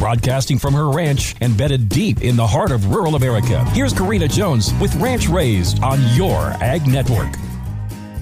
Broadcasting from her ranch embedded deep in the heart of rural America, here's Karina Jones with Ranch Raised on your Ag Network.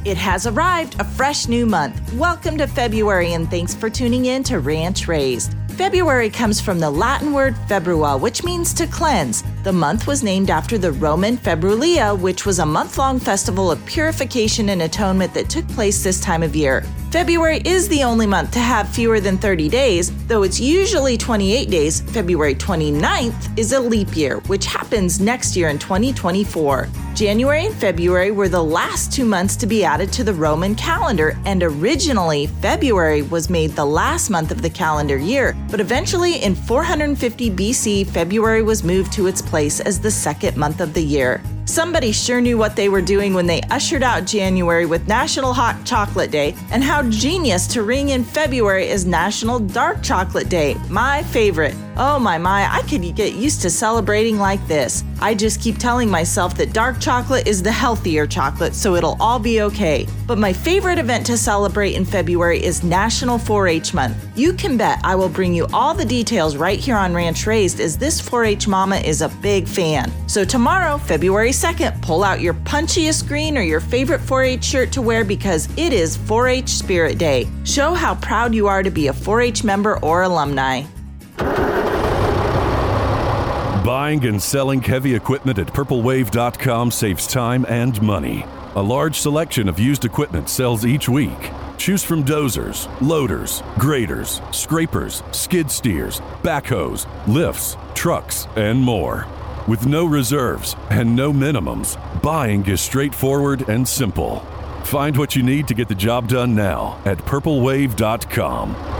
It has arrived, a fresh new month. Welcome to February, and thanks for tuning in to Ranch Raised. February comes from the Latin word februa, which means to cleanse. The month was named after the Roman Februalia, which was a month long festival of purification and atonement that took place this time of year. February is the only month to have fewer than 30 days, though it's usually 28 days. February 29th is a leap year, which happens next year in 2024. January and February were the last two months to be added to the Roman calendar, and originally February was made the last month of the calendar year, but eventually in 450 BC, February was moved to its place as the second month of the year. Somebody sure knew what they were doing when they ushered out January with National Hot Chocolate Day, and how genius to ring in February is National Dark Chocolate Day, my favorite. Oh my my, I could get used to celebrating like this. I just keep telling myself that dark chocolate is the healthier chocolate, so it'll all be okay. But my favorite event to celebrate in February is National 4 H Month. You can bet I will bring you all the details right here on Ranch Raised, as this 4 H mama is a big fan. So tomorrow, February 2nd, pull out your punchiest green or your favorite 4 H shirt to wear because it is 4 H Spirit Day. Show how proud you are to be a 4 H member or alumni. Buying and selling heavy equipment at purplewave.com saves time and money. A large selection of used equipment sells each week. Choose from dozers, loaders, graders, scrapers, skid steers, backhoes, lifts, trucks, and more. With no reserves and no minimums, buying is straightforward and simple. Find what you need to get the job done now at purplewave.com.